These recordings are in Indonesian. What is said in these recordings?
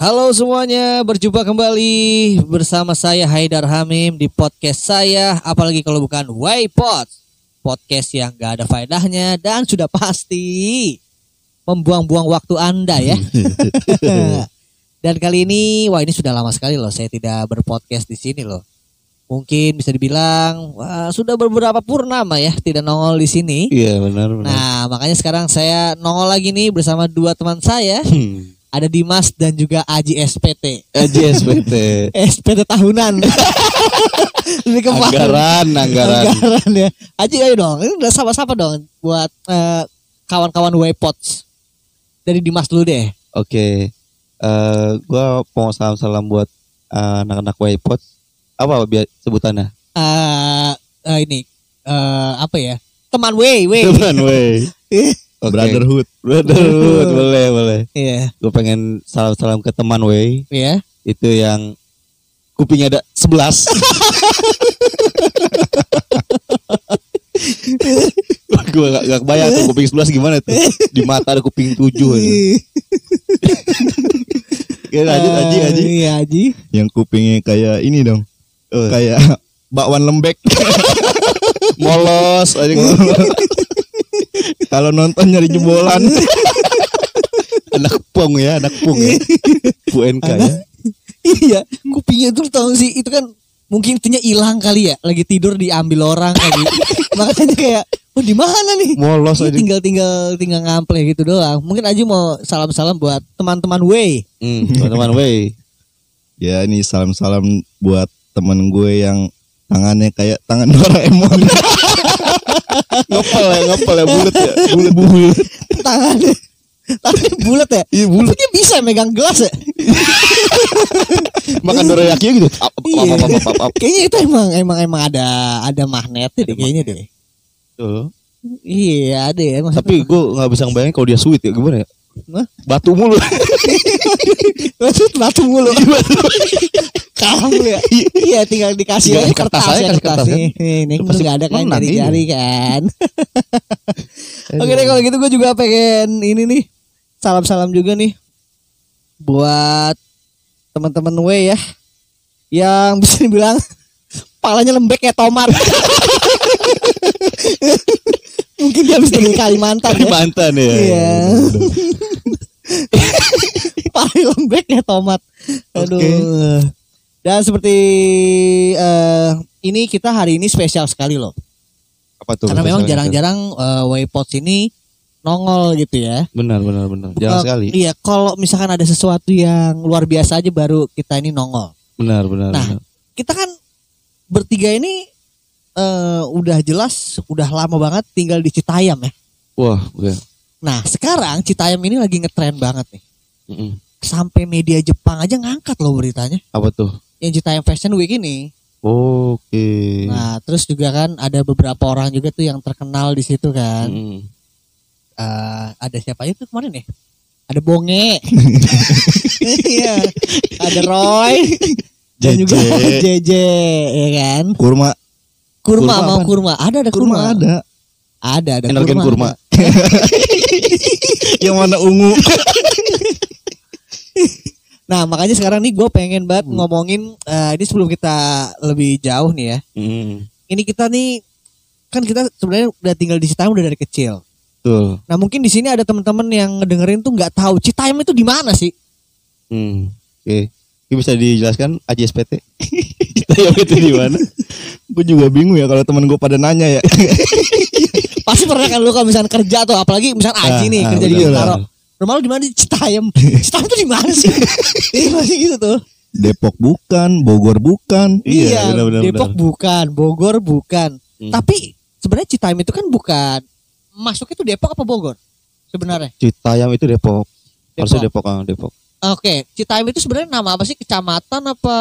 Halo semuanya, berjumpa kembali bersama saya Haidar Hamim di podcast saya, apalagi kalau bukan Waypod. Podcast yang gak ada faedahnya dan sudah pasti membuang-buang waktu Anda ya. dan kali ini, wah ini sudah lama sekali loh saya tidak berpodcast di sini loh. Mungkin bisa dibilang wah, sudah beberapa purnama ya tidak nongol di sini. Iya benar benar. Nah, makanya sekarang saya nongol lagi nih bersama dua teman saya. Hmm. Ada Dimas dan juga Aji SPT. Aji SPT. SPT tahunan. Lebih ke anggaran, anggaran. Anggaran ya. Aji ayo dong. Ini udah sama-sama dong buat eh, kawan-kawan Waypods. Dari Dimas dulu deh. Oke. Eh gua mau salam-salam buat eh, anak-anak Waypod. Apa biar sebutannya? Eh eh, ini eh apa ya? Teman Way, Way. Teman wey. Oke. Brotherhood. Brotherhood. boleh, boleh. Iya, Gue pengen salam-salam ke teman wey. iya. Itu yang kupingnya ada 11. gue gak, gak kebayang tuh kuping 11 gimana tuh. Di mata ada kuping 7 aja. Ya, lanjut, Aji, Aji. Iya, Aji. Yang kupingnya kayak ini dong. Oh. Kayak bakwan lembek. Molos aja Kalau nonton nyari jebolan. anak pung ya, anak pung ya. Bu NK ya. Iya, kupingnya tuh tau sih itu kan mungkin itunya hilang kali ya, lagi tidur diambil orang kali. Makanya kayak, oh di mana nih? Molos Ini aja. tinggal tinggal tinggal ngample gitu doang. Mungkin Aji mau salam-salam buat teman-teman Way. Hmm, teman-teman wey. ya ini salam-salam buat temen gue yang tangannya kayak tangan Doraemon. Ngepel ya, ngepel ya bulat ya. Bulat bulat. Tangannya Tangannya bulat ya? Iya bulat. Tapi dia bisa megang gelas ya? Makan dorayaki gitu. Ap, ap, Iya. ap, ap, ap, ap, ap. Kayaknya itu emang emang emang ada ada magnetnya deh kayaknya deh. Tuh. Iya ada ya. Tapi gue nggak bisa ngebayangin kalau dia sweet ya gimana ya? Hah? Batu mulu. Maksud batu mulu. Mulu ya. Iya tinggal dikasih Tinggal aja kertas kertas aja, ya kertas. kertas kan. Nih, Ini kan Pasti nggak ada kan menang, jari-jari kan. Oke deh kalau gitu gue juga pengen ini nih salam-salam juga nih buat teman-teman W ya yang bisa dibilang palanya lembek kayak tomat. Mungkin dia habis dari Kalimantan ya. Mantan ya. Iya. Paling lembek ya tomat. Aduh. Oke. Dan seperti eh, ini kita hari ini spesial sekali loh. Apa tuh? Karena memang jarang-jarang eh, Waypods ini nongol gitu ya. Benar benar benar. Jarang Eh, sekali. Iya, kalau misalkan ada sesuatu yang luar biasa aja baru kita ini nongol. Benar benar. Nah, benar. Kita kan bertiga ini eh, udah jelas udah lama banget tinggal di Citayam ya. Wah, gue. Nah, sekarang Citayam ini lagi ngetren banget nih. Mm-mm. Sampai media Jepang aja ngangkat loh beritanya. Apa tuh? Yang Citayam Fashion Week ini. Oke. Nah, terus juga kan ada beberapa orang juga tuh yang terkenal di situ kan. Mm-mm. Eh, ada siapa aja tuh kemarin ya? Ada Bonge. Iya. ada Roy dan juga JJ ya kan. Kurma. Kurma, Kurma mau apaan? kurma. Ada ada kurma. Kurma ada. Ada ada Enak kan kurma. Yang mana ungu. Nah, makanya sekarang nih gue pengen banget Hmm. ngomongin eh, ini sebelum kita lebih jauh nih ya. Mm. Ini kita nih kan kita sebenarnya udah tinggal di Citayam udah dari kecil. Tuh. Nah, mungkin di sini ada teman-teman yang ngedengerin tuh nggak tahu Citayam itu di mana sih? Hmm. Oke. Ini bisa dijelaskan Aji SPT? Kita yang itu di mana? gue juga bingung ya kalau temen gue pada nanya ya. Pasti pernah kan lu kalau misalnya kerja tuh apalagi misalnya Aji Ah, nih ah, kerja di Bintaro. Rumah lu di mana di Citayam? Citayam itu di mana sih? Iya masih gitu tuh. Depok bukan, Bogor bukan. Iya, benar, benar, Depok benar. bukan, Bogor bukan. Hmm. Tapi sebenarnya Citayam itu kan bukan masuk itu Depok apa Bogor? Sebenarnya. Citayam itu Depok. Harusnya Depok ah, Depok. Oke, Citayam itu sebenarnya nama apa sih? Kecamatan apa?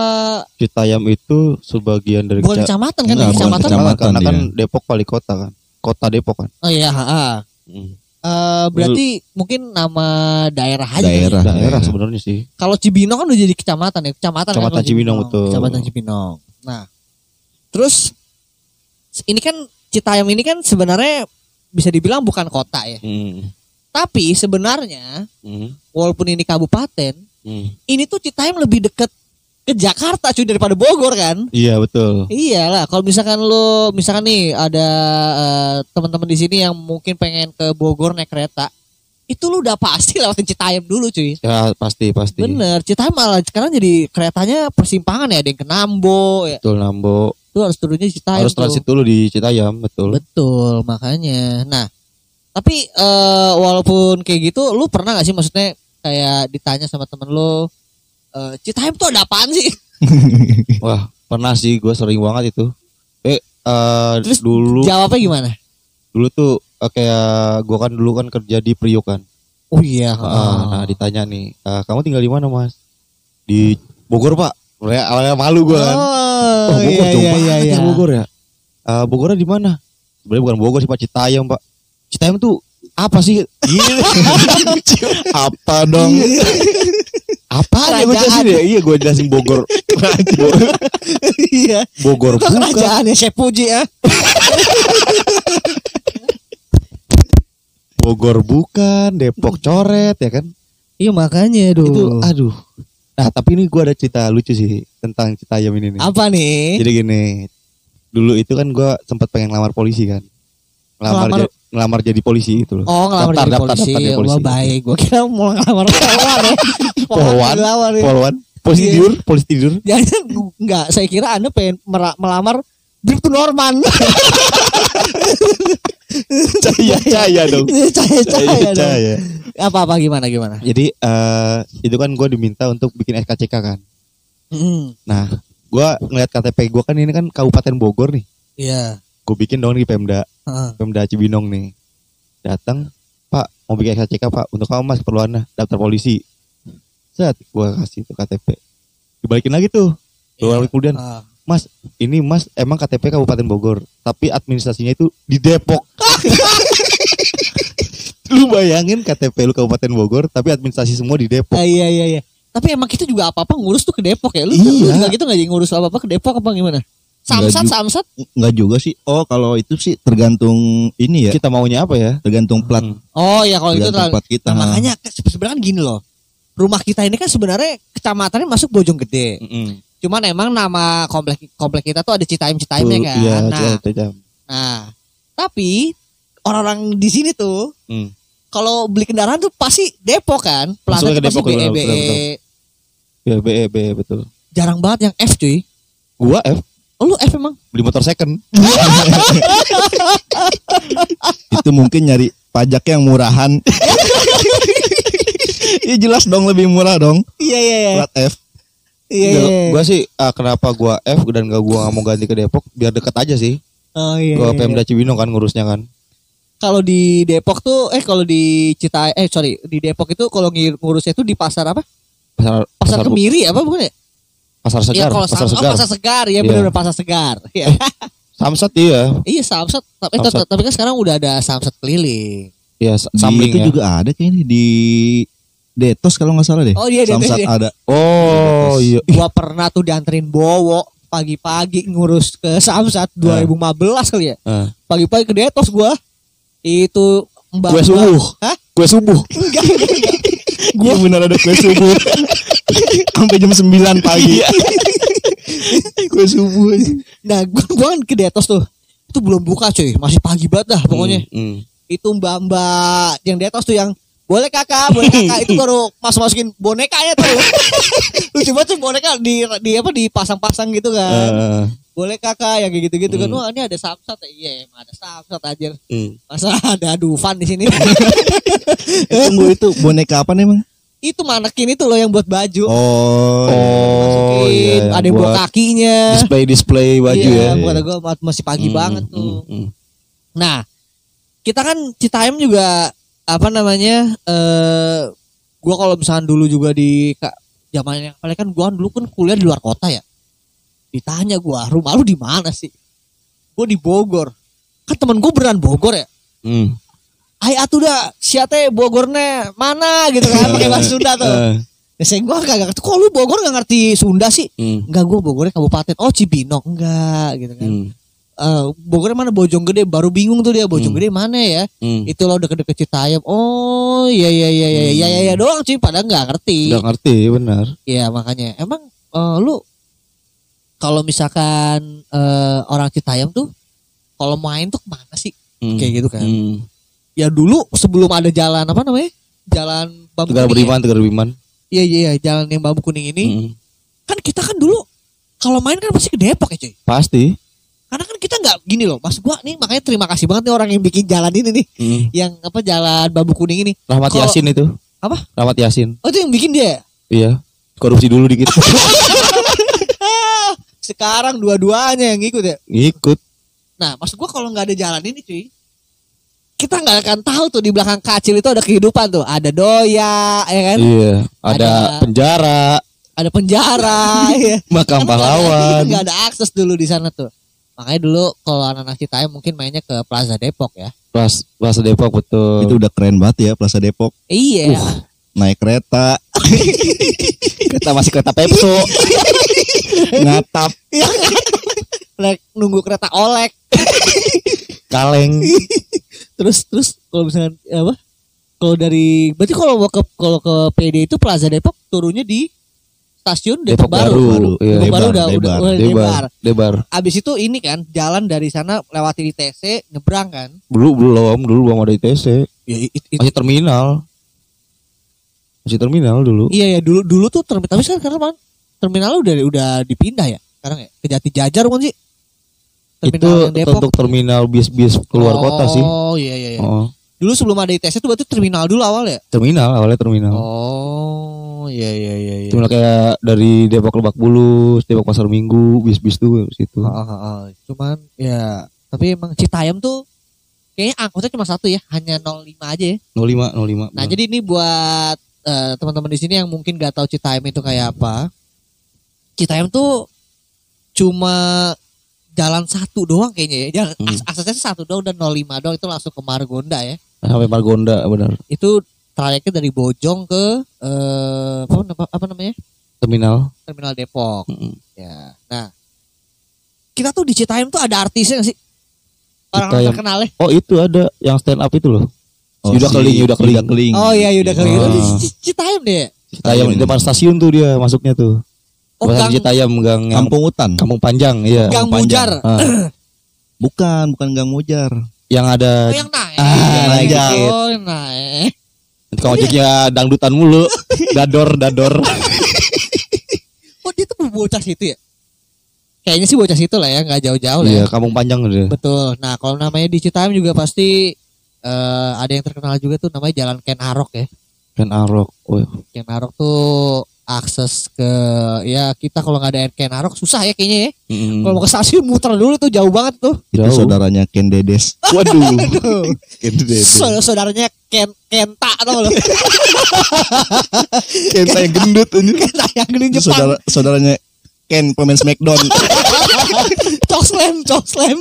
Citayam itu sebagian dari Bukan keca- kecamatan kan? Bukan kecamatan. kecamatan. karena kan. Depok wali kota kan. Kota Depok kan. Oh iya, ha, ha. Hmm. Eh, berarti mungkin nama daerah aja. ya? Daerah. Daerah daerah. sebenarnya sih. Kalau Cibinong kan udah jadi kecamatan ya, kecamatan. kan Kecamatan kalau Cibinong, betul. Kecamatan Cibinong. Nah, terus ini kan Citayam ini kan sebenarnya bisa dibilang bukan kota ya. Hmm. Tapi sebenarnya Hmm. walaupun ini kabupaten, Hmm. Ini tuh Citayam lebih deket ke Jakarta cuy daripada Bogor kan? Iya betul. Iyalah, kalau misalkan lo misalkan nih ada eh, teman-teman di sini yang mungkin pengen ke Bogor naik kereta, itu lu udah pasti lewatin Citayam dulu cuy. Ya pasti pasti. Bener, Citayam malah sekarang jadi keretanya persimpangan ya, ada yang ke Nambo ya. Betul Nambo. Lu harus turunnya di Citayam Harus tuh. transit dulu di Citayam betul. Betul, makanya. Nah, tapi eh, walaupun kayak gitu, lu pernah gak sih maksudnya kayak ditanya sama temen lu, eh, Citayam tuh ada apaan sih? Wah pernah sih gue sering banget itu. Eh eh, Terus dulu Jawabnya gimana? dulu tuh eh, kayak gue kan dulu kan kerja di Priok kan. Oh iya. Ah, nah ditanya nih, "Eh, kamu tinggal di mana mas? Di Bogor pak. Mulai awalnya malu gue kan. Oh, Oh, Bogor iya, jauh iya, iya, ya iya. Bogor ya. Eh, Bogornya di mana? Sebenarnya bukan Bogor sih Pak Citayam Pak. Citayam tuh apa sih? Gini. Apa dong? Apa ya gue jelasin ya? Iya gue jelasin Bogor. Iya. Bogor Itu bukan. kerajaannya Chef Puji ya. Bogor bukan. Depok coret ya kan? Iya makanya aduh. Itu aduh. Nah tapi ini gue ada cerita lucu sih tentang Citayam ini nih. apa nih? Jadi gini, dulu itu kan gue sempat pengen ngelamar polisi kan. Ngelamar- ja- ngelamar jadi polisi gitu loh. Oh ngelamar Daftar, jadi daftar, polisi. daftar jadi polisi. Wah baik. Gue kira mau ngelamar polwan ya. Polwan, ya. Polwan, polisi Iya. tidur, polisi tidur. Jangan enggak. Saya kira anda pengen melamar Bribtu Norman. Cahaya, cahaya dong. Cahaya cahaya. Cahaya. Apa apa gimana gimana? Jadi eh itu kan gue diminta untuk bikin SKCK kan. Hmm, Nah, gue ngeliat KTP gue kan ini kan Kabupaten Bogor nih. Iya. Gue bikin dong di Pemda, Heeh. Pemda Cibinong nih. Datang, Pak mau bikin SKCK Pak. Untuk kamu mas keperluannya daftar polisi. Set, gue kasih tuh KTP. Dibalikin lagi tuh. Dua hari kemudian, Ah. Mas, ini Mas emang KTP Kabupaten Bogor, tapi administrasinya itu di Depok. lu bayangin KTP lu Kabupaten Bogor, tapi administrasi semua di Depok. Ah, iya iya iya. Tapi emang kita juga apa-apa ngurus tuh ke Depok ya. Lu, Iya. lu juga gitu enggak ngurus apa-apa ke Depok apa gimana? Samsat samsat. Enggak juga sih. Oh, kalau itu sih tergantung ini ya, Kita maunya apa ya? tergantung plat, Hmm. Oh ya kalau itu tergantung terlalu- plat kita. Nah, makanya sebenarnya kan gini loh. Rumah kita ini kan sebenarnya kecamatannya masuk Bojonggede. Mm-mm. Cuman emang nama komplek komplek kita tuh ada Citaim Citaimnya kan. Iya, nah, nah, tapi orang-orang di sini tuh Hmm. kalau beli kendaraan tuh pasti Depok kan. Platnya pasti Depok, BE, BE. Ya, BE, BE, betul. Jarang banget yang F cuy. Gua F Oh lu F emang? beli motor second. itu mungkin nyari pajak yang murahan. Iya jelas dong lebih murah dong Iya iya iya. plat F. Iya Gua- iya. Gua sih ah, kenapa gua F dan gak gua nggak mau ganti ke Depok biar deket aja sih. Oh iya. Gua iya, Pemda iya. Cibinong kan ngurusnya kan. Kalau di Depok tuh eh kalau di Cita eh sorry di Depok itu kalau ngurusnya tuh di pasar apa? Pasar Pasar, Kemiri apa bukan ya? Pasar Iya, Segar, kalau Pasar Sam- Segar. Oh, pasar segar ya Iya. benar pasar segar. Iya. Samsat iya. iya Samsat tapi eh, Samsat. tapi kan sekarang udah ada Samsat keliling. Iya, Samling itu ya. juga ada kayaknya di Detos kalau nggak salah deh. Oh, iya, iya, Samsat iya. ada. Oh, iya. Gua pernah tuh dianterin Bowo pagi-pagi ngurus ke Samsat 2015 kali ya. Ah. Pagi-pagi ke Detos gua. Itu Mbak Kue subuh. Hah? Kue subuh. Enggak, enggak, enggak. Gua benar ada kue subuh. Sampai jam 9 pagi. kue subuh aja. Nah, gua kan ke Detos tuh. Itu belum buka cuy, masih pagi banget dah pokoknya. Hmm, hmm. Itu mbak-mbak yang Detos tuh yang boleh kakak, boleh kakak itu baru masuk masukin bonekanya tuh. Lucu banget tuh boneka di di apa dipasang-pasang gitu kan. Eh, boleh kakak yang kayak gitu-gitu kan. Hmm. Wah, ini ada Samsat. Iya, emang ada Samsat aja. hmm. Masa ada Dufan di sini. Tunggu itu boneka apa nih emang? Itu manekin itu loh yang buat baju. Oh. Oh, Masukin, iya, ada yang buat buat kakinya. display display baju iya, ya. Kata gue masih pagi Hmm, banget hmm, tuh. hmm. Nah, kita kan Citayam juga apa namanya? eh gua kalau misalnya dulu juga di kak zaman yang paling kan gua dulu kan kuliah di luar kota ya. Ditanya gua, rumah lu di mana sih? Gua di Bogor. Kan temen gua beneran Bogor ya. Hmm. Ay atuh dah, siate Bogornya mana gitu kan pakai bahasa Sunda tuh. Eh, Ya, saya gua kagak ngerti. Kok lu Bogor gak ngerti Sunda sih? hmm, Enggak, gua Bogornya kabupaten. Oh, Cibinong enggak gitu kan. hmm. eh, Bogor mana Bojonggede baru bingung tuh dia Bojonggede mana ya Hmm. itu lo deket-deket Citayam oh iya iya iya iya iya iya iya doang cuy padahal nggak ngerti Udah ngerti benar. Iya makanya emang eh, lu kalau misalkan eh, orang Citayam tuh kalau main tuh ke mana sih Hmm. kayak gitu kan Hmm. Ya dulu sebelum ada jalan apa namanya jalan bambu Tegar kuning ya? beriman, tegar beriman. iya iya iya, jalan yang bambu kuning ini Hmm. kan kita kan dulu kalau main kan pasti ke Depok ya cuy Pasti. karena kan kita nggak gini loh mas gua nih makanya terima kasih banget nih orang yang bikin jalan ini nih Hmm. yang apa jalan bambu kuning ini Rahmat Kalau- Yasin itu. Apa? Rahmat Yasin. oh itu yang bikin dia ya? Iya. Korupsi dulu dikit. sekarang dua-duanya yang ngikut ya Ngikut. Nah, maksud gua kalau nggak ada jalan ini, cuy, kita nggak akan tahu tuh di belakang kacil itu ada kehidupan tuh. Ada doya, ya kan? Iya. Ada, Ada- penjara, Ada penjara, ya. makam pahlawan. Nggak ada akses dulu di sana tuh. Makanya dulu kalau anak-anak Citayam mungkin mainnya ke Plaza Depok ya. Plas, Plaza Depok betul. Itu udah keren banget ya Plaza Depok. Iya. Naik kereta, kita masih kereta Pepso. ngatap. Like, nunggu kereta olek. Kaleng. Terus terus kalau misalnya apa? Kalau dari berarti kalau mau ke kalau ke PD itu Plaza Depok turunnya di stasiun Depok, Depok Baru. Baru. Iya. Depok Baru udah, lebar. udah lebar. Debar. Debar. Abis itu ini kan jalan dari sana lewati ITC nyebrang kan? Dulu belum, dulu belum ada ITC. Ya, it- it- Masih terminal. Masih terminal dulu. iya ya dulu dulu tuh terminal tapi sekarang karena terminal udah udah dipindah ya sekarang ya ke Jati Jajar bukan sih? Itu untuk terminal bis-bis keluar kota sih. Oh iya iya. iya. Oh, Dulu sebelum ada ITC itu berarti terminal dulu awal ya? terminal awalnya terminal. Oh iya iya iya. iya. Terminal kayak dari Depok Lebak Bulus, Depok Pasar Minggu, bis-bis tuh situ. Ah, ah, ah. Cuman ya tapi emang Citayam tuh kayaknya angkotnya cuma satu ya, hanya 05 aja ya. 05 05. Nah, jadi ini buat eh, teman-teman di sini yang mungkin gak tahu Citayam itu kayak apa. Citayam tuh cuma jalan satu doang kayaknya ya. Jalan, Hmm. as- aksesnya satu doang dan 05 doang itu langsung ke Margonda ya. sampai Margonda benar. Itu trayeknya dari Bojong ke eh apa, apa namanya? Terminal. Terminal Depok. Mm-mm. Ya. Nah, kita tuh di Citayam tuh ada artisnya gak sih? Orang Citayam. terkenal ya? Oh, itu ada yang stand up itu loh. Yuda si Keling, Yuda Keling. Keling. Oh iya, itu Ah. di C- Citayam deh. Citayam di depan stasiun tuh dia masuknya tuh. Oh, Bahasa gang, Citayam gang yang Kampung Hutan. Kampung Panjang, iya. gang panjang. Mujar. Ah, Bukan, bukan Gang Mujar. yang Oh, ada yang naik. Ah, Yang naik gitu. dikit. Oh, yang naik. tukang ojeknya dangdutan mulu. dador, dador. Oh, dia tuh bocah situ ya? Kayaknya sih bocah situ lah ya, nggak jauh-jauh lah Iya, ya. Kampung Panjang dia. Betul. Nah, kalau namanya di Citayam juga pasti eh, ada yang terkenal juga tuh namanya Jalan Ken Arok ya. Ken Arok. Oh, Ken Arok tuh akses ke ya kita kalau nggak ada Ken Arok susah ya kayaknya ya. mm, Kalau mau ke stasiun muter dulu tuh jauh banget tuh. Itu Jauh. saudaranya Ken Dedes. Waduh. Ken Saudara saudaranya Ken Kenta tau lo. Ken saya gendut ini. Kenta yang Itu Jepang. saudara saudaranya Ken pemain Smackdown. Cok slam, cok slam.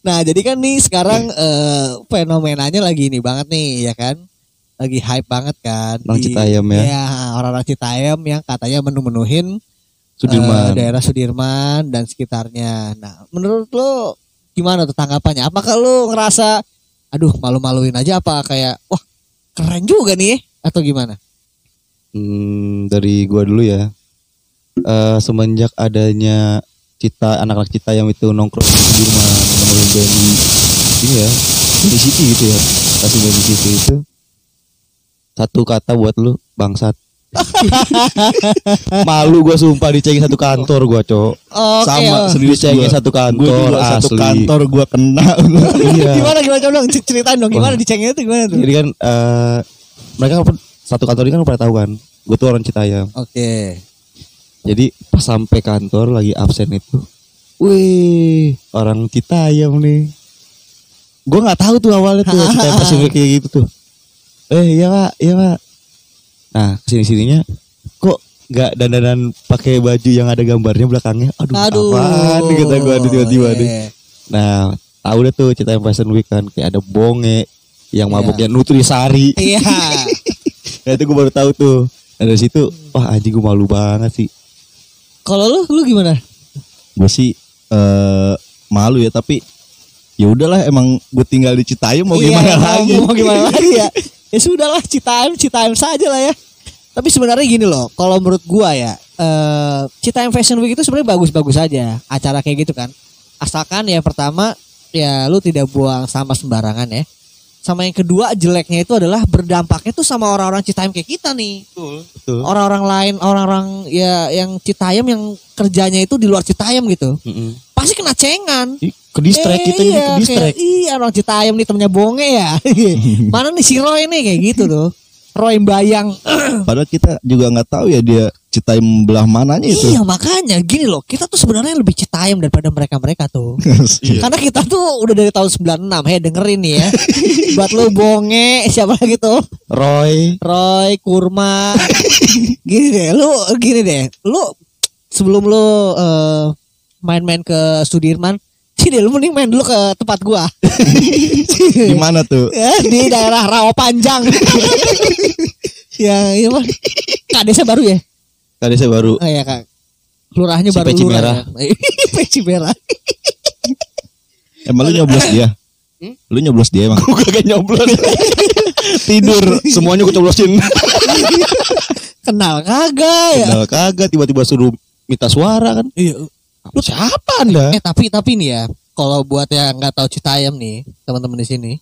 Nah, jadi kan nih sekarang eh, fenomenanya lagi ini banget nih, ya kan? Lagi hype banget kan. Orang di- Citayam ya. Ya, orang-orang Citayam yang katanya menu-menuhin Sudirman. eh, daerah Sudirman dan sekitarnya. Nah, menurut lo gimana tuh tanggapannya? Apakah lo ngerasa aduh malu-maluin aja apa kayak wah keren juga nih atau gimana? Hmm, dari gua dulu ya. Eh semenjak adanya cita anak-anak cita yang itu nongkrong di Sudirman band di ini ya di City gitu ya kasih di City itu satu kata buat lu bangsat malu gua sumpah dicengin satu kantor gua cok Oke. Sama, oh. serius dicengin gua. satu Gue kantor juga satu asli kantor gua kena. iya Gimana gimana coba dong ceritain dong gimana dicengin itu gimana tuh? jadi kan eh mereka kan satu kantor ini kan pernah tahu kan gue tuh orang Citayam Oke. Jadi pas sampai kantor lagi absen itu, wih orang Citayam nih. Gue nggak tahu tuh awalnya tuh Citayam pas kayak gitu tuh. Eh iya pak, iya pak. Nah ke sini sininya kok nggak dandanan pakai baju yang ada gambarnya belakangnya. Aduh, Aduh. apaan nih kata gue tiba-tiba Iya. nih. Nah tahu deh tuh Citayam Fashion Week kan kayak ada bonge yang Iya. mabuknya Nutrisari. Iya. Nah itu gue baru tahu tuh. Nah dari situ, wah anjing gue malu banget sih. Kalau lu lu gimana? gue sih eh malu ya tapi ya udahlah emang gue tinggal di Citayam mau Iya, gimana mau- lagi Mau, gimana lagi ya? Ya sudahlah Citayam saja lah ya. Tapi sebenarnya gini loh, kalau menurut gua ya, eh Citayam Fashion Week itu sebenarnya bagus-bagus aja acara kayak gitu kan. Asalkan ya pertama ya lu tidak buang sampah sembarangan ya. Sama yang kedua jeleknya itu adalah berdampaknya tuh sama orang-orang Citayam kayak kita nih. Betul. Orang-orang lain, orang-orang ya yang Citayam yang kerjanya itu di luar Citayam gitu. Mm-mm. Pasti kena cengan. Ke distract Eh, kita ini iya, ke distract. kayak, Iya orang Citayam nih temennya Bonge ya. Mana nih si Roy nih kayak gitu tuh. Roy Bayang. padahal kita juga nggak tahu ya dia Citayam belah mananya itu Iya makanya gini loh. Kita tuh sebenarnya lebih Citayam daripada mereka-mereka tuh. Iya. Karena kita tuh udah dari tahun 96 Hei dengerin nih ya. Buat lu Bonge siapa lagi tuh? Roy, Roy Kurma. gini deh, lu gini deh. Lu sebelum lu eh, main-main ke Sudirman, sih deh lu mending main dulu ke tempat gua. di mana tuh ya, di daerah Rawa Panjang. ya, iya. Kak desa baru ya? tadi saya baru Oh iya Kak. Lurahnya Si baru peci lurah. merah. Ya. peci merah. emang lu nyoblos dia lu nyoblos dia emang gue kagak nyoblos. Tidur, semuanya gue coblosin. Kenal kagak ya? Kenal kagak tiba-tiba suruh minta suara kan. Iya. Lu siapa Anda? Eh tapi tapi nih ya, kalau buat yang nggak tahu Citayam nih, teman-teman di sini,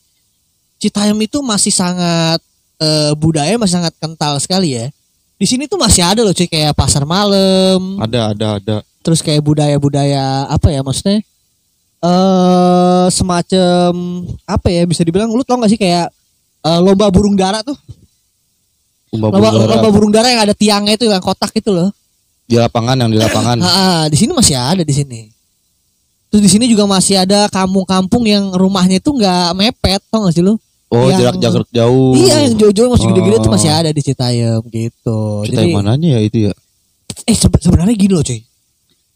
Citayam itu masih sangat eh, budaya masih sangat kental sekali ya. Di sini tuh masih ada loh cuy kayak pasar malam, Ada, ada, ada. terus kayak budaya-budaya apa ya maksudnya? Eh semacam apa ya bisa dibilang lu tau gak sih kayak eh, lomba burung dara tuh? Lomba Lomba, burung dara. lomba burung dara yang ada tiangnya itu yang kotak itu loh. Di lapangan yang di lapangan. Ah, ah, di sini masih ada di sini. Terus di sini juga masih ada kampung-kampung yang rumahnya itu nggak mepet, tau gak sih lu? Oh, Yang- jarak-jarak jauh. Iya, yang jauh-jauh masih gede-gede tuh Oh. masih ada di Citayam gitu. Kita Jadi, mananya ya itu ya? eh sebe- sebenarnya gini loh, cuy.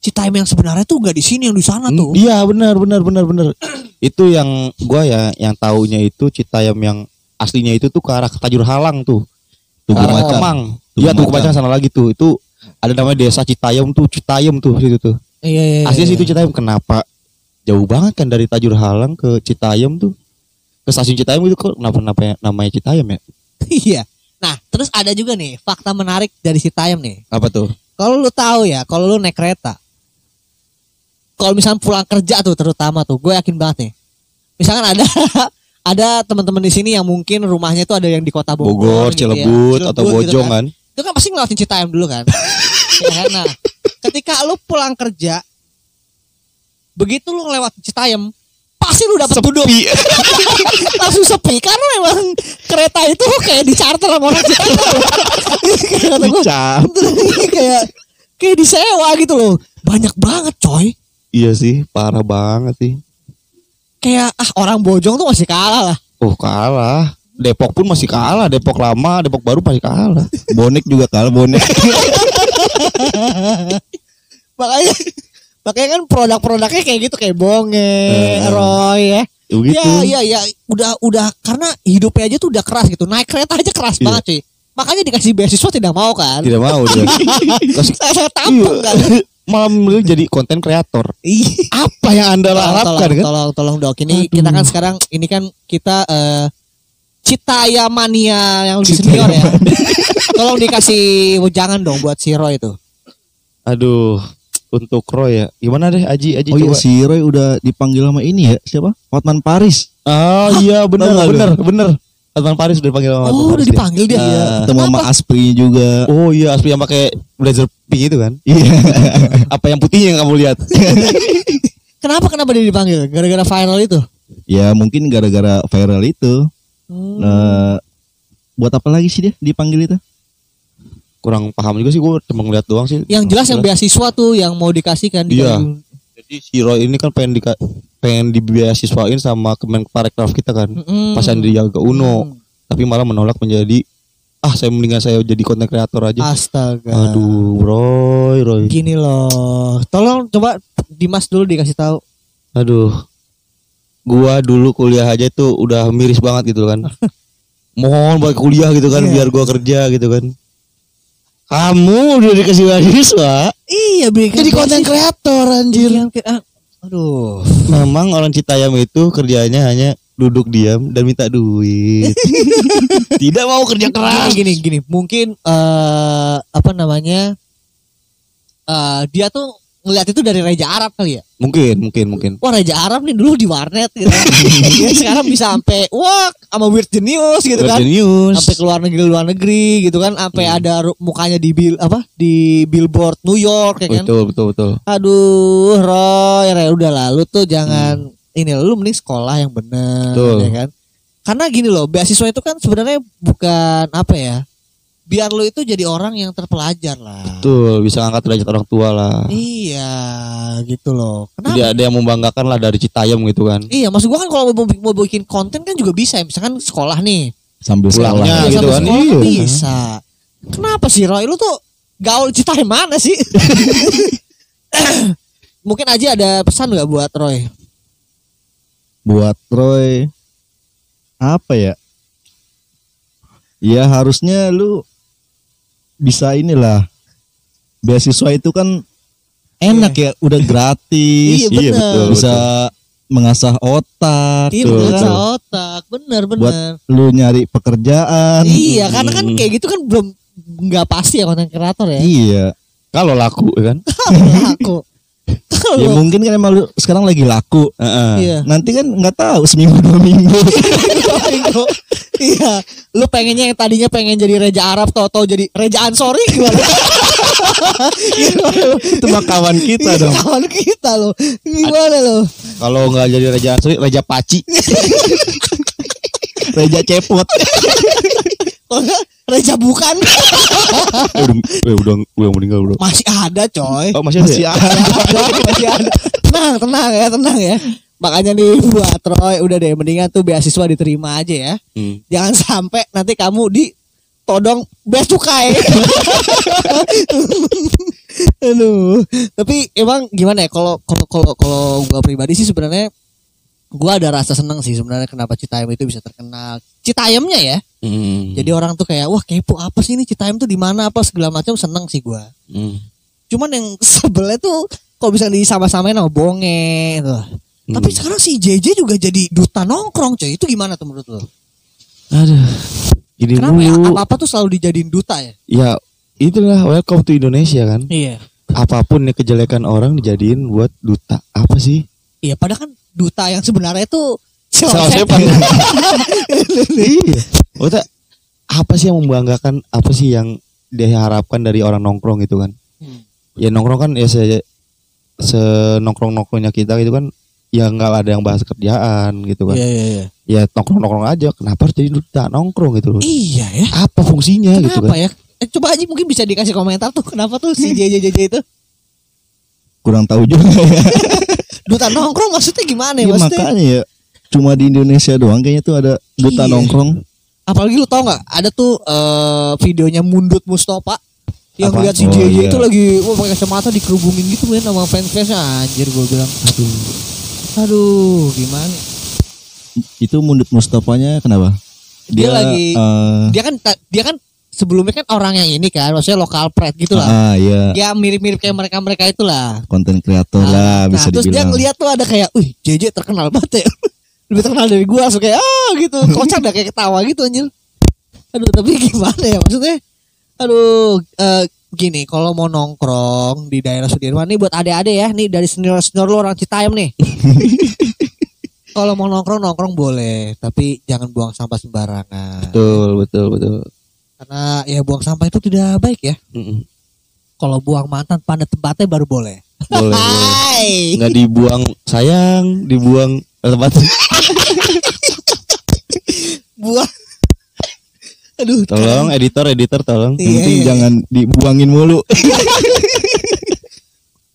Citayam yang sebenarnya tuh nggak di sini, yang di sana tuh. Iya, benar, benar, benar, benar. itu yang gua ya yang taunya itu Citayam yang aslinya itu tuh ke arah Tajur Halang tuh. Tugu Macan. Kemang. Tugu Iya, tuh Macan. Macan sana lagi tuh. Itu ada namanya desa Citayam tuh, Citayam tuh situ tuh. Iya, iya. Aslinya iya. situ Citayam kenapa? Jauh banget kan dari Tajur Halang ke Citayam tuh. Ke stasiun Citayam itu kok kenapa namanya, namanya Citayam ya? Iya. Nah, terus ada juga nih fakta menarik dari Citayam nih. Apa tuh? Kalau lu tahu ya, kalau lu naik kereta, kalau misalnya pulang kerja tuh terutama tuh, gue yakin banget nih. Misalkan ada ada teman-teman di sini yang mungkin rumahnya itu ada yang di kota Bogor, Bogor, gitu ya. Cilebut, atau Cilebut gitu Bojong kan? Itu kan pasti ngelewatin Citayam dulu kan. ya kan? Nah, ketika lu pulang kerja, begitu lu ngelewatin Citayam, pasti lu dapat duduk. Langsung sepi karena memang kereta itu kayak di charter sama orang Citayam. Kayak kayak kayak disewa gitu loh. Banyak banget coy. Iya sih, parah banget sih. Kayak ah orang Bojong tuh masih kalah lah. Oh kalah. Depok pun masih kalah. Depok lama, Depok baru masih kalah. bonek juga kalah bonek Makanya makanya kan produk-produknya kayak gitu kayak Bonge, Eh. Roy ya. begitu Ya, ya, ya, udah, udah karena hidupnya aja tuh udah keras gitu. Naik kereta aja keras Iya. banget cuy. Makanya dikasih beasiswa tidak mau kan? Tidak mau dia. Kasih- Saya, saya tampung kan. Malah lu jadi konten kreator. Iya. Apa yang anda harapkan tolong, kan? tolong, tolong dok. Ini Aduh. kita kan sekarang, ini kan kita eh Citaya Mania yang lebih Citaya senior ya. tolong dikasih jangan dong buat si Roy itu. Aduh, untuk Roy ya. Gimana deh Aji, Aji oh iya coba. si Roy udah dipanggil sama ini ya siapa Hotman Paris Oh iya lu? bener, bener. Adnan Paris udah dipanggil sama Oh, Paris udah dipanggil dia. Iya, ketemu sama Aspri juga Oh iya, Aspi yang pakai blazer pink itu kan? iya Apa yang putihnya yang kamu lihat? Kenapa kenapa dia dipanggil? Gara-gara viral itu. ya mungkin gara-gara viral itu Hmm. Eh, buat apa lagi sih dia dipanggil itu Kurang paham juga sih gue cuma ngeliat doang sih. Yang jelas yang beasiswa tuh yang mau dikasihkan di Iya. Jadi si Roy ini kan pengen di pengen dibeasiswain sama Kemenparekraf kita kan. Mm-mm. Pas Sandiaga Uno, Mm. tapi malah menolak menjadi ah saya mendingan saya jadi konten kreator aja. Astaga. Aduh, Roy, Roy. Gini loh. Tolong coba Dimas dulu dikasih tahu. Aduh. Gua dulu kuliah aja tuh udah miris banget gitu kan. Mohon buat kuliah gitu kan Iya. biar gua kerja gitu kan. Kamu udah dikasih beasiswa. Iya, berikan Jadi konten kreator anjir. Iya. Ah, Aduh. Memang orang Citayam itu kerjanya hanya duduk diam dan minta duit. Tidak mau kerja keras. Gini, gini, gini. Mungkin eh apa namanya? eh dia tuh ngeliat itu dari Raja Arab kali ya. Mungkin, mungkin, mungkin. Wah Raja Arab nih dulu di warnet gitu. Dia sekarang bisa sampai wah sama Weird Genius gitu kan. Genius. Sampai ke luar negeri luar negeri gitu kan. Sampai ada ru- mukanya di bil apa di billboard New York ya kan. Betul, betul, betul. Aduh, Roy, Roy udah lalu tuh jangan ini lu mending sekolah yang bener Betul. ya kan. Karena gini loh, beasiswa itu kan sebenarnya bukan apa ya? Biar lu itu jadi orang yang terpelajar lah. Betul, bisa ngangkat derajat orang tua lah. Iya, gitu loh. Kenapa? Jadi ada yang membanggakan lah dari Citayam gitu kan. Iya, maksud gua kan kalau mau, mau bikin konten kan juga bisa ya. Misalkan sekolah nih. Sambil Pulangnya sekolah. Iya, gitu sambil kan. sekolah Iya. bisa. Kenapa sih Roy? Lu tuh gaul cita yang mana sih? Mungkin aja ada pesan nggak buat Roy? buat Roy apa ya? Ya harusnya lu bisa inilah beasiswa itu kan enak ya, udah gratis. Iya, bener. betul. Bisa mengasah otak. Iya, tuh, bener, tuh. otak. Bener, bener. Buat lu nyari pekerjaan. Iya, karena kan Hmm. kayak gitu kan belum nggak pasti ya konten kreator ya. Iya. Kalau laku ya kan. Aku. Ya mungkin kan emang lu sekarang lagi laku. Heeh. iya. Nanti kan nggak tahu seminggu dua minggu. iya, lu pengennya yang tadinya pengen jadi Reja Arab tau-tau jadi Reja Ansori gimana? Itu mah kawan kita Iya, dong. Kawan kita loh. Gimana lo? Kalau nggak jadi Raja Ansori, Raja Paci. Reja cepot. Reja bukan. eh, udah, eh, udah, udah meninggal bro. Masih ada coy. Oh masih ada. Masih ya? ada. Masih ada, masih ada. Tenang, tenang ya, tenang ya. Makanya nih buat Roy udah deh mendingan tuh beasiswa diterima aja ya. Hmm. Jangan sampai nanti kamu di todong bea cukai. Aduh, tapi emang gimana ya kalau kalau kalau kalau gua pribadi sih sebenarnya gua ada rasa seneng sih sebenarnya kenapa Citayam itu bisa terkenal. Citayamnya ya. Hmm. Jadi orang tuh kayak wah kepo apa sih ini Citayam tuh di mana apa segala macam seneng sih gua. Hmm. Cuman yang sebelnya tuh kalau bisa disama-samain sama bonge tuh. Tapi Hmm. sekarang si JJ juga jadi duta nongkrong coy. Itu gimana tuh menurut lo? Aduh. Gini Kenapa ya dulu. apa-apa tuh selalu dijadiin duta ya? Ya itulah welcome to Indonesia kan. Iya. Apa pun nih kejelekan orang dijadiin buat duta. Apa sih? Iya, padahal kan duta yang sebenarnya itu Salah sepan. iya. Maksudnya apa sih yang membanggakan? Apa sih yang diharapkan dari orang nongkrong gitu kan? Hmm. Ya nongkrong kan ya se, se nongkrong nongkrongnya kita gitu kan ya nggak ada yang bahas kerjaan gitu kan Iya, iya, iya. ya nongkrong nongkrong aja kenapa harus jadi duta nongkrong gitu loh Iya ya. apa fungsinya gitu Kenapa kan ya? Eh, coba aja mungkin bisa dikasih komentar tuh kenapa tuh si JJ itu Kurang tahu juga ya. duta nongkrong maksudnya gimana ya? Ya, maksudnya makanya ya cuma di Indonesia doang kayaknya tuh ada duta Iya. nongkrong. apalagi lu tau nggak ada tuh eh, videonya Mundut Mustafa yang lihat si Oh, JJ iya. itu lagi wah pakai kacamata dikerubungin gitu kan sama fans-fansnya anjir gue bilang aduh aduh gimana Itu Mundut Mustafanya kenapa? Dia lagi- eh, dia kan dia kan sebelumnya kan orang yang ini kan maksudnya lokal pride gitu lah ah iya ya mirip-mirip kayak mereka-mereka itulah konten kreator Nah, lah nah, bisa terus dia dibilang. ngeliat tuh ada kayak, wih JJ terkenal banget ya. Lebih terkenal dari gua langsung kayak, ah gitu. Kocak dah kayak ketawa gitu anjir. Aduh tapi gimana ya maksudnya? Aduh, eh, gini kalau mau nongkrong di daerah Sudirman nih buat adik-adik ya, nih dari senior-senior lu orang Citayam nih. kalau mau nongkrong nongkrong boleh, tapi jangan buang sampah sembarangan. betul betul betul Karena ya buang sampah itu tidak baik ya. Kalau buang mantan pada tempatnya baru boleh. boleh boleh nggak dibuang sayang dibuang tempat Buang. Aduh, tolong editor editor tolong Iya, Yang penting iya. jangan dibuangin mulu.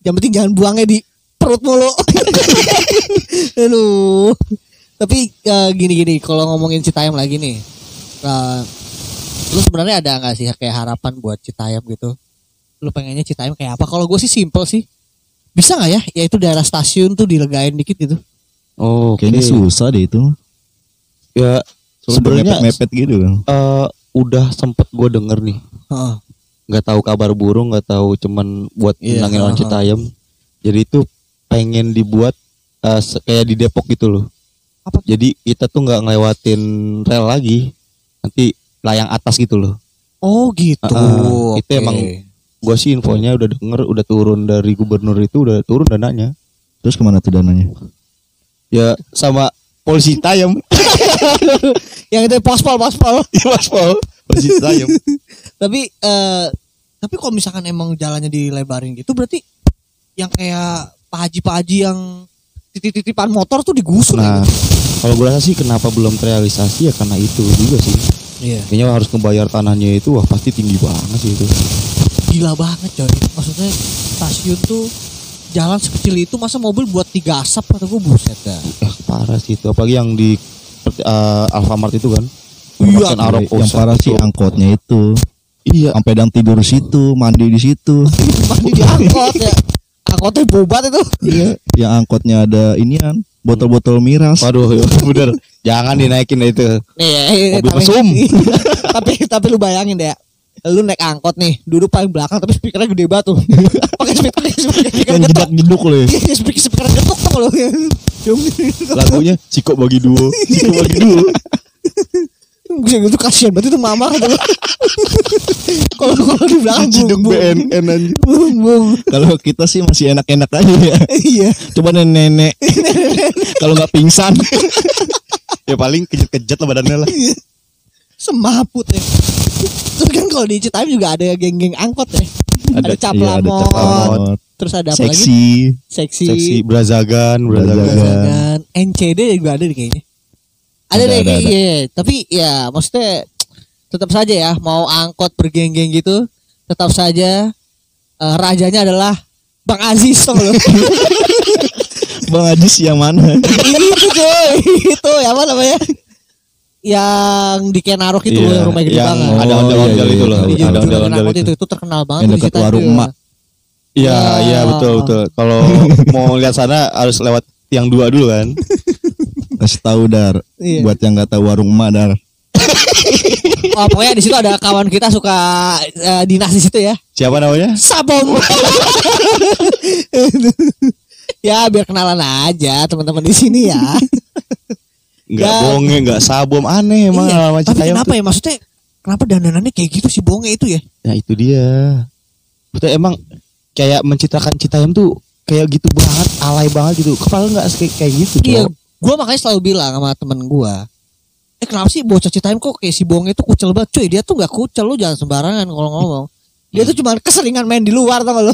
Yang penting jangan buangnya di perut mulu. Aduh. Tapi eh, gini-gini kalau ngomongin Citayam lagi nih. eh, lu sebenarnya ada nggak sih kayak harapan buat Citayam gitu? Lu pengennya Citayam kayak apa? Kalau gue sih simple sih. Bisa nggak ya? Ya itu daerah stasiun tuh dilegain dikit gitu. oh Kayaknya susah deh itu. ya Sebenarnya sebenarnya mepet gitu kan. eh, udah sempet gue denger nih Heeh. nggak tahu kabar burung nggak tahu cuman buat Iya, menangin orang aha. Citayam jadi itu pengen dibuat eh, se- kayak di Depok gitu loh Apa? jadi kita tuh nggak ngelewatin rel lagi nanti layang atas gitu loh Oh gitu. Ah, itu Oke. emang gua sih infonya udah denger udah turun dari gubernur itu udah turun dananya Terus ke mana tuh dananya? ya sama polisi Citayam yang itu pospol pospol. ya Mas Pol polisi Citayam tapi eh tapi kalau misalkan emang jalannya dilebarin gitu berarti yang kayak Pak Haji Pak Haji yang titip-titipan motor tuh digusur nah ya? kalau gue rasa sih kenapa belum terrealisasi ya karena itu juga sih Iya. kayaknya harus ngebayar tanahnya itu wah pasti tinggi banget sih itu Gila banget coy. Maksudnya stasiun tuh jalan sekecil itu masa mobil buat tiga asap kata gue buset dah. eh parah sih itu apalagi yang di eh, Alfamart itu kan Iya. Arab yang parah itu. sih angkotnya itu. iya Sampai dan tidur situ, mandi di situ. Mandi di angkot ya. Angkotnya bobat itu. Iya, yang angkotnya ada inian, botol-botol miras. waduh bener jangan dinaikin itu Nih, Mobil tapi, mesum. tapi tapi lu bayangin deh. Lu naik angkot nih, duduk paling belakang tapi speakernya gede banget tuh. Pakai speaker, speaker, speaker Yang jedak jeduk loh ya. Iya, speaker speaker getok tuh kalau. lagunya Ciko bagi duo Ciko bagi duo Bisa gitu kasihan banget itu mama kata lu. Kalau kalau di belakang Ciduk BNN aja. Kalau kita sih masih enak-enak aja ya. Iya. Coba nenek-nenek. Kalau nggak pingsan. ya paling kejat-kejat lah badannya lah Semaput ya. Terus kan kalau di Citayam juga ada geng-geng angkot ya. Ada, iya, ada lamot. cap lamot. Terus ada apa lagi? Seksi. Seksi. seksi brazagan brazagan Brazagan. NCD juga ada nih kayaknya. Ada, Ada, deh ada, kayaknya. iya. Tapi ya maksudnya tetap saja ya mau angkot bergeng-geng gitu tetap saja eh, rajanya adalah Bang Aziz tau lo. Bang Ajis yang mana? itu cuy itu ya apa namanya yang di Kenarok itu Iya, yang rumah gede yang banget Oh, ada ondel-ondel iya, itu iya, loh ada ondel-ondel itu itu, itu terkenal banget Yang di dekat warung ya. emak. Iya, Ya. iya betul betul. Kalau mau lihat sana harus lewat yang dua dulu kan. Kasih tahu dar. Iya. Buat yang nggak tahu warung emak dar. Oh, pokoknya di situ ada kawan kita suka eh, dinas di situ ya. Siapa namanya? Sabong. ya biar kenalan aja teman-teman di sini ya. Enggak Ya. bonge, enggak sabom, aneh emang Iya, Tapi kenapa tuh. ya maksudnya kenapa dandanannya kayak gitu si bonge itu ya? Ya itu dia. Betul emang kayak mencitrakan Citayam tuh kayak gitu banget, alay banget gitu. Kepala enggak kayak, kayak gitu, Iya, Gua makanya selalu bilang sama temen gua. Eh kenapa sih bocah Citayam kok kayak si bonge itu kucel banget cuy Dia tuh gak kucel lu jangan sembarangan kalau ngomong Dia tuh cuma keseringan main di luar tau gak lu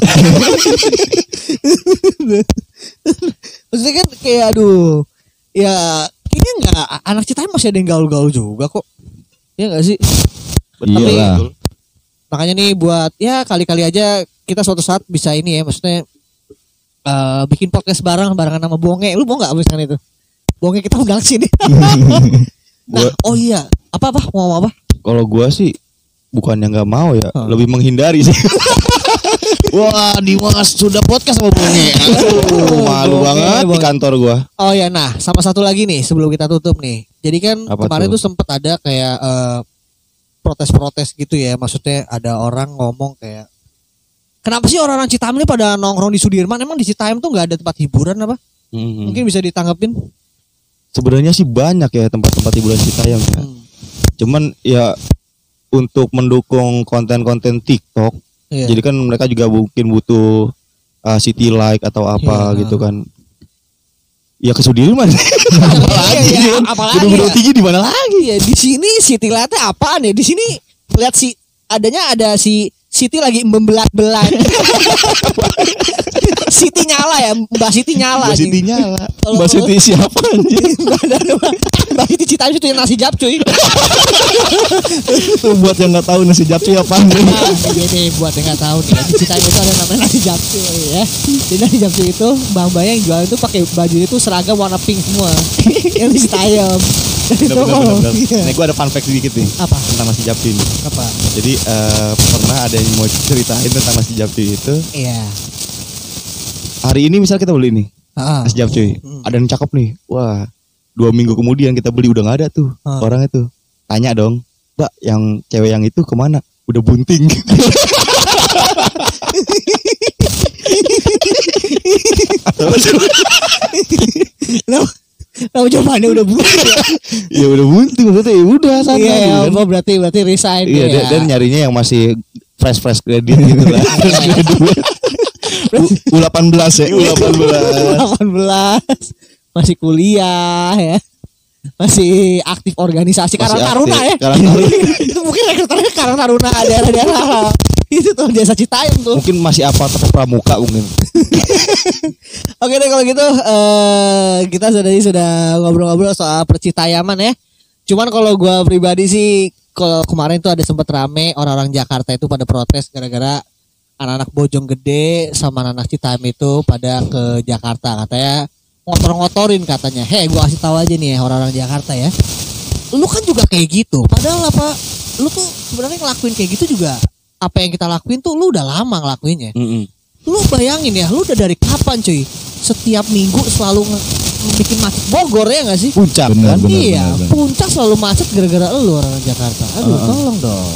Maksudnya kan kayak aduh Ya kayaknya gak Anak Citayam masih ada yang gaul-gaul juga kok Iya gak sih Betul, Iyalah. betul. Makanya nih buat ya kali-kali aja kita suatu saat bisa ini ya maksudnya eh bikin podcast bareng barengan sama Bonge. Lu mau nggak misalkan itu? Bonge kita undang sini. nah, Gua- oh iya. Apa apa mau apa? Kalau gua sih bukannya nggak mau ya, Hmm. lebih menghindari sih. Wah, Dimas sudah podcast sama Bonge. Aduh, malu Bonge, banget di kantor gua. Oh ya, nah sama satu lagi nih sebelum kita tutup nih. Jadi kan Apa kemarin tuh? tuh sempet ada kayak eh, protes-protes gitu ya. Maksudnya ada orang ngomong kayak Kenapa sih orang-orang Citayam ini pada nongkrong di Sudirman? Emang di Citayam tuh nggak ada tempat hiburan apa? Hmm. Mungkin bisa ditanggepin. Sebenarnya sih banyak ya tempat-tempat hiburan Citayam ya. Hmm. Cuman ya untuk mendukung konten-konten TikTok, Iya. jadi kan mereka juga mungkin butuh uh, city like atau apa Iya. gitu kan. Ya ke Sudirman. apalagi ya, apalagi Gedung-gedung ya. tinggi di mana lagi? Iya di sini City Light-nya apaan ya? Di sini lihat si adanya ada si Siti lagi membelat-belat. Siti nyala ya, Mbak Siti nyala. Mbak anjing. Siti nyala. Mbak Siti siapa anjir? Mbak Siti Citayam itu yang nasi jap cuy. Tuh buat yang nggak tahu nasi japsi apa anjir. Nah, gini buat yang nggak tahu nih, Citayam itu ada namanya nasi japsu ya. Jadi nasi japsu itu Mbak Mbak yang jual itu pakai baju itu seragam warna pink semua. yang di bener. iya. Nih gue ada fun fact sedikit nih apa? tentang nasi japsi ini. Apa? Jadi eh, pernah ada yang mau ceritain tentang nasi japsi itu. Iya. Hari ini misal kita beli nih Ah. nasi japsi, Hmm. ada yang cakep nih. Wah, dua minggu kemudian kita beli udah nggak ada tuh Ah. orang itu. Tanya dong, Mbak, yang cewek yang itu ke mana? udah bunting. Kenapa jawabannya udah bulat ya? ya udah bunting berarti ya udah sana Iya, ya, gitu kan. oh, berarti berarti resign Iya, ya. dan, dan nyarinya yang masih fresh fresh graduate gitu lah. U, 18 ya. U18. 18 masih kuliah ya. Masih aktif organisasi Karang Taruna ya. Karang Taruna. Itu mungkin rekruternya Karang Taruna daerah-daerah. Itu tuh desa Citayam tuh. Mungkin masih apa atau pramuka mungkin. Oke deh kalau gitu eh kita sudah sudah ngobrol-ngobrol soal percitayaman ya. Cuman kalau gua pribadi sih kalau kemarin tuh ada sempat rame orang-orang Jakarta itu pada protes gara-gara anak-anak Bojonggede sama anak-anak Citayam itu pada ke Jakarta katanya ngotor-ngotorin katanya. Heh, gua kasih tahu aja nih ya orang-orang Jakarta ya. Lu kan juga kayak gitu. Padahal apa lu tuh sebenarnya ngelakuin kayak gitu juga apa yang kita lakuin tuh lu udah lama ngelakuinnya. Mm-mm. Lu bayangin ya, lu udah dari kapan cuy? Setiap minggu selalu nge- bikin macet Bogor ya gak sih? Puncak Bener, kan. bener. iya, puncak selalu macet gara-gara lu orang Jakarta. Aduh, Heeh. tolong dong.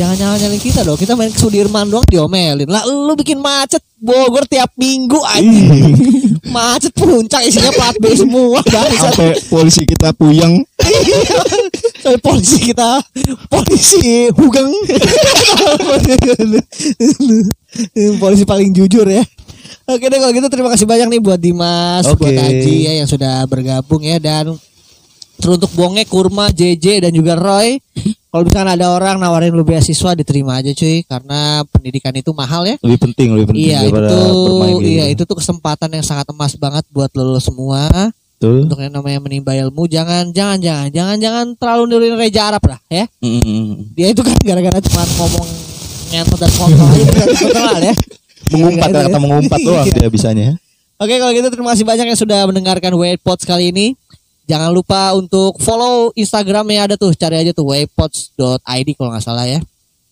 Jangan nyala nyalin kita dong. Kita main ke Sudirman doang diomelin. Lah lu bikin macet Bogor tiap minggu anjing. macet puncak isinya plat B semua. Sampai polisi kita puyeng. Sampai polisi kita polisi hugeng. polisi paling jujur ya. Oke deh kalau gitu terima kasih banyak nih buat Dimas, Oke. buat Aji ya yang sudah bergabung ya dan teruntuk Bonge, Kurma, JJ dan juga Roy. Kalau misalnya ada orang nawarin lu beasiswa diterima aja cuy karena pendidikan itu mahal ya. Lebih penting, lebih penting Iya itu gitu. iya itu tuh kesempatan yang sangat emas banget buat lo semua Betul. untuk yang namanya menimba ilmu jangan jangan jangan jangan jangan terlalu niruin Reja Arab lah ya Mm-mm. dia itu kan gara-gara cuma ngomong ngentot dan kontol aja bukan terkenal ya Mengumpat Gara-gara kata itu. mengumpat doang Iya. dia bisanya. Oke kalau gitu terima kasih banyak yang sudah mendengarkan Waypods kali ini jangan lupa untuk follow Instagramnya ada tuh cari aja tuh waypods.id kalau nggak salah ya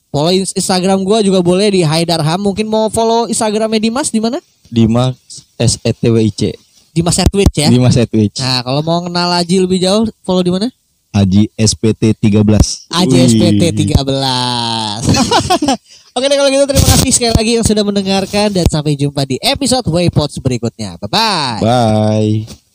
follow ins- Instagram gua juga boleh di Haidarham mungkin mau follow Instagramnya Dimas di mana Dimas S E T W I C. Dimas Edwidge ya Dimas Edwidge. Nah, kalau mau kenal Aji lebih jauh, follow di mana? Aji SPT 13. AJSPT Wih. 13. Oke deh kalau gitu terima kasih sekali lagi yang sudah mendengarkan dan sampai jumpa di episode Waypods berikutnya. Bye bye. Bye.